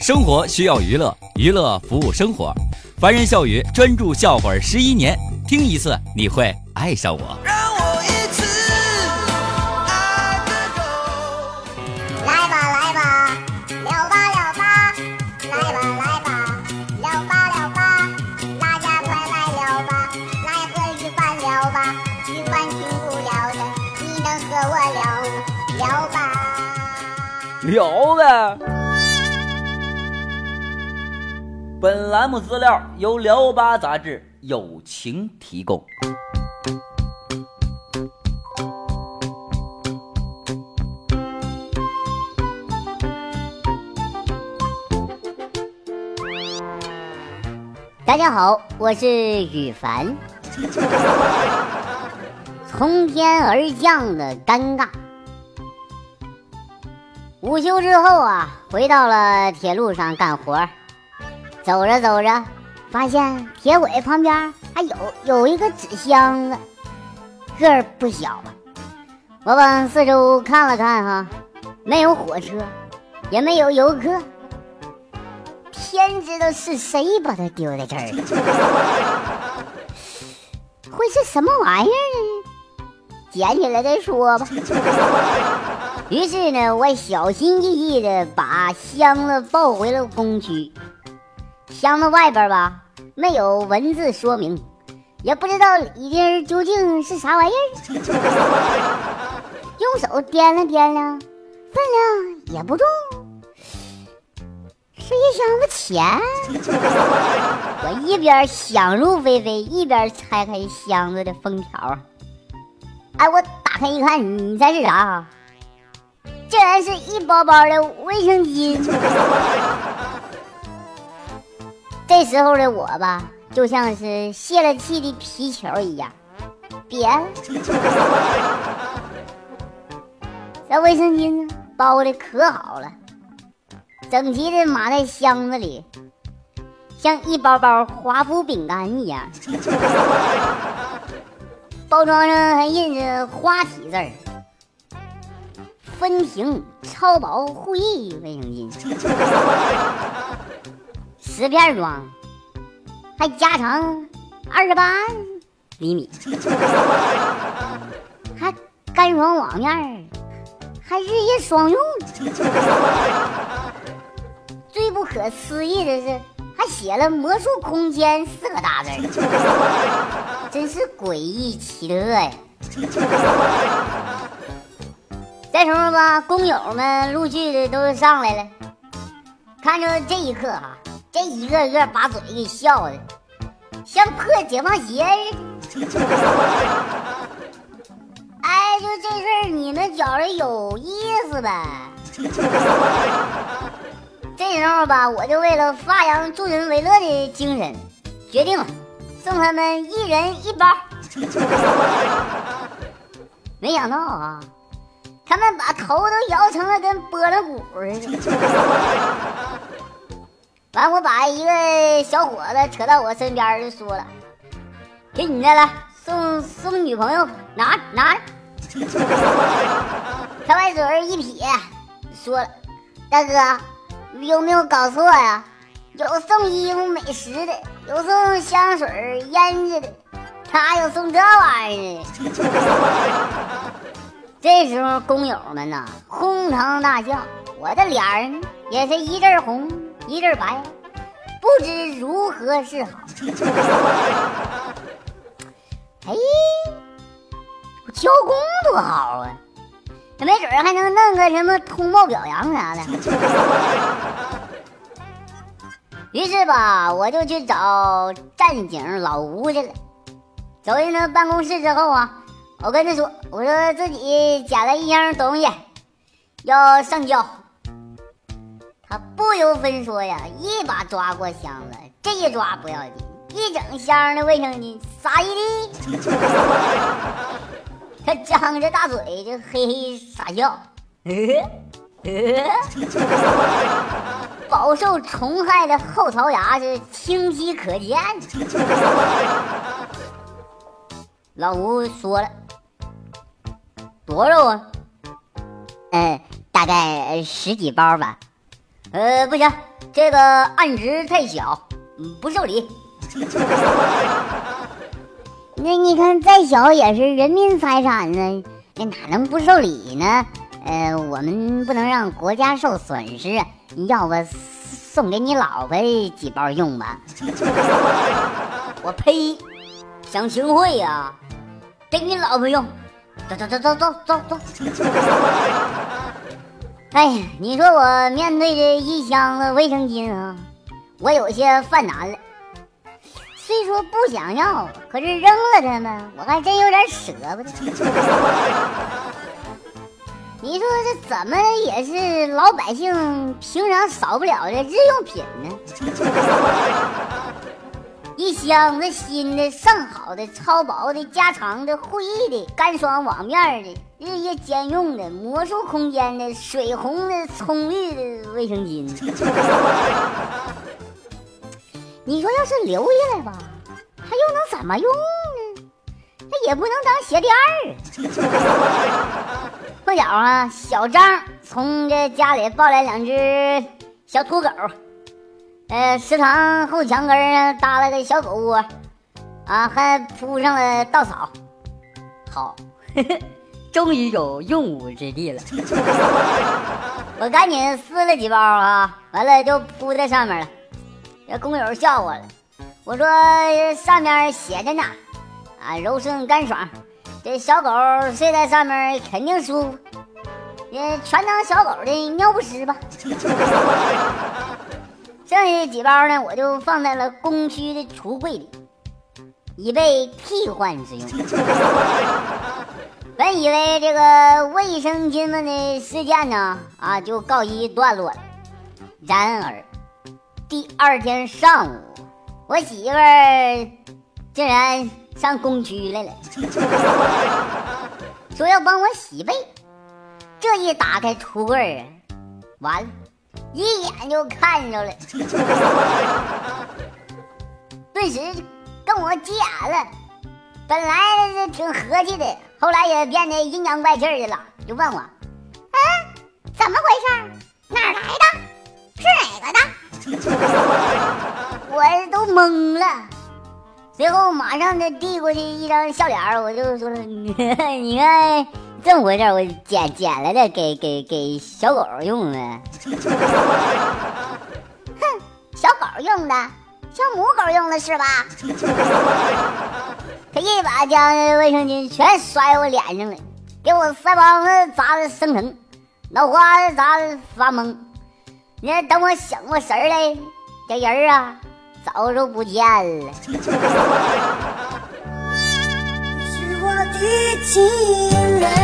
生活需要娱乐，娱乐服务生活。凡人笑语专注笑话十一年，听一次你会爱上我。聊呗。本栏目资料由聊吧杂志友情提供。大家好，我是羽凡。从天而降的尴尬。午休之后啊，回到了铁路上干活。走着走着，发现铁轨旁边还有有一个纸箱子，个儿不小啊。我往四周看了看，哈，没有火车，也没有游客。天知道是谁把它丢在这儿的，会是什么玩意儿呢？捡起来再说吧。于是呢，我小心翼翼的把箱子抱回了工区。箱子外边吧，没有文字说明，也不知道里边究竟是啥玩意儿。用手掂量掂量，分量也不重，是一箱子钱。我一边想入非非，一边拆开箱子的封条。哎，我打开一看，你猜是啥？竟然是一包包的卫生巾。这时候的我吧，就像是泄了气的皮球一样，瘪了。这卫生巾呢，包的可好了，整齐的码在箱子里，像一包包华夫饼干一样。包装上还印着花体字儿：“分庭超薄护翼卫生巾。”十片装，还加长二十八厘米，还干爽网面，还日夜双用。最不可思议的是，还写了“魔术空间”四个大字，真是诡异奇特呀！这时候吧，工友们陆续的都上来了，看着这一刻哈。这一个个把嘴给笑的，像破解放鞋似的。哎，就这事儿，你们觉着有意思呗？这时候吧，我就为了发扬助人为乐的精神，决定了送他们一人一包。没想到啊，他们把头都摇成了跟拨浪鼓似的。完，我把一个小伙子扯到我身边就说了：“给你的了，送送女朋友，拿拿着。”他把嘴一撇，说了：“大哥，有没有搞错呀？有送衣服美食的，有送香水胭脂的，哪有送这玩意儿的？” 这时候工友们呐，哄堂大笑，我的脸儿也是一阵红。一阵白，不知如何是好。哎，我教工多好啊，没准还能弄个什么通报表扬啥的。于是吧，我就去找战警老吴去了。走进他办公室之后啊，我跟他说：“我说自己捡了一样东西，要上交。”他不由分说呀，一把抓过箱子，这一抓不要紧，一整箱的卫生巾撒一地。他张着大嘴就嘿嘿傻笑，饱受虫害的后槽牙是清晰可见。老吴说了，多少啊？嗯，大概十几包吧。呃，不行，这个案值太小，不受理。那你看，再小也是人民财产呢，那哪能不受理呢？呃，我们不能让国家受损失，要不送给你老婆几包用吧？我呸！想行贿呀、给你老婆用，走走走走走走走。哎呀，你说我面对着一箱子卫生巾啊，我有些犯难了。虽说不想要，可是扔了它呢，我还真有点舍不得。你说这怎么也是老百姓平常少不了的日用品呢？一箱子新的、上好的、超薄的、加长的、会议的、干爽网面的、日夜兼用的、魔术空间的、水红的、葱绿的卫生巾。你说要是留下来吧，它又能怎么用呢？它也不能当鞋垫儿。碰巧啊，小张从这家里抱来两只小土狗，呃，食堂后墙根搭了个小狗窝，啊，还铺上了稻草。好，终于有用武之地了。我赶紧撕了几包啊，完了就铺在上面了。这工友笑我了，我说上面写着呢，啊，柔顺干爽，这小狗睡在上面肯定舒服，也全当小狗的尿不湿吧。剩下几包呢，我就放在了工区的橱柜里，以备替换之用。本以为这个卫生巾们的事件呢，啊，就告一段落了。然而，第二天上午，我媳妇儿竟然上工区来了，说要帮我洗被。这一打开橱柜啊，完了，一眼就看着了，顿时跟我急眼了。本来是挺和气的，后来也变得阴阳怪气的了，就问我：“嗯，怎么回事？哪来的？是哪个的？” 我都懵了，随后马上就递过去一张笑脸，我就说：“你看这么回事，我捡捡来的，给给给小狗用的。”哼，小狗用的，小母狗用的是吧？他一把将卫生巾全摔我脸上了，给我腮帮子砸的生疼，脑瓜子砸的发懵。你看，等我醒过神来，这人啊，早就不见了。是我的情人。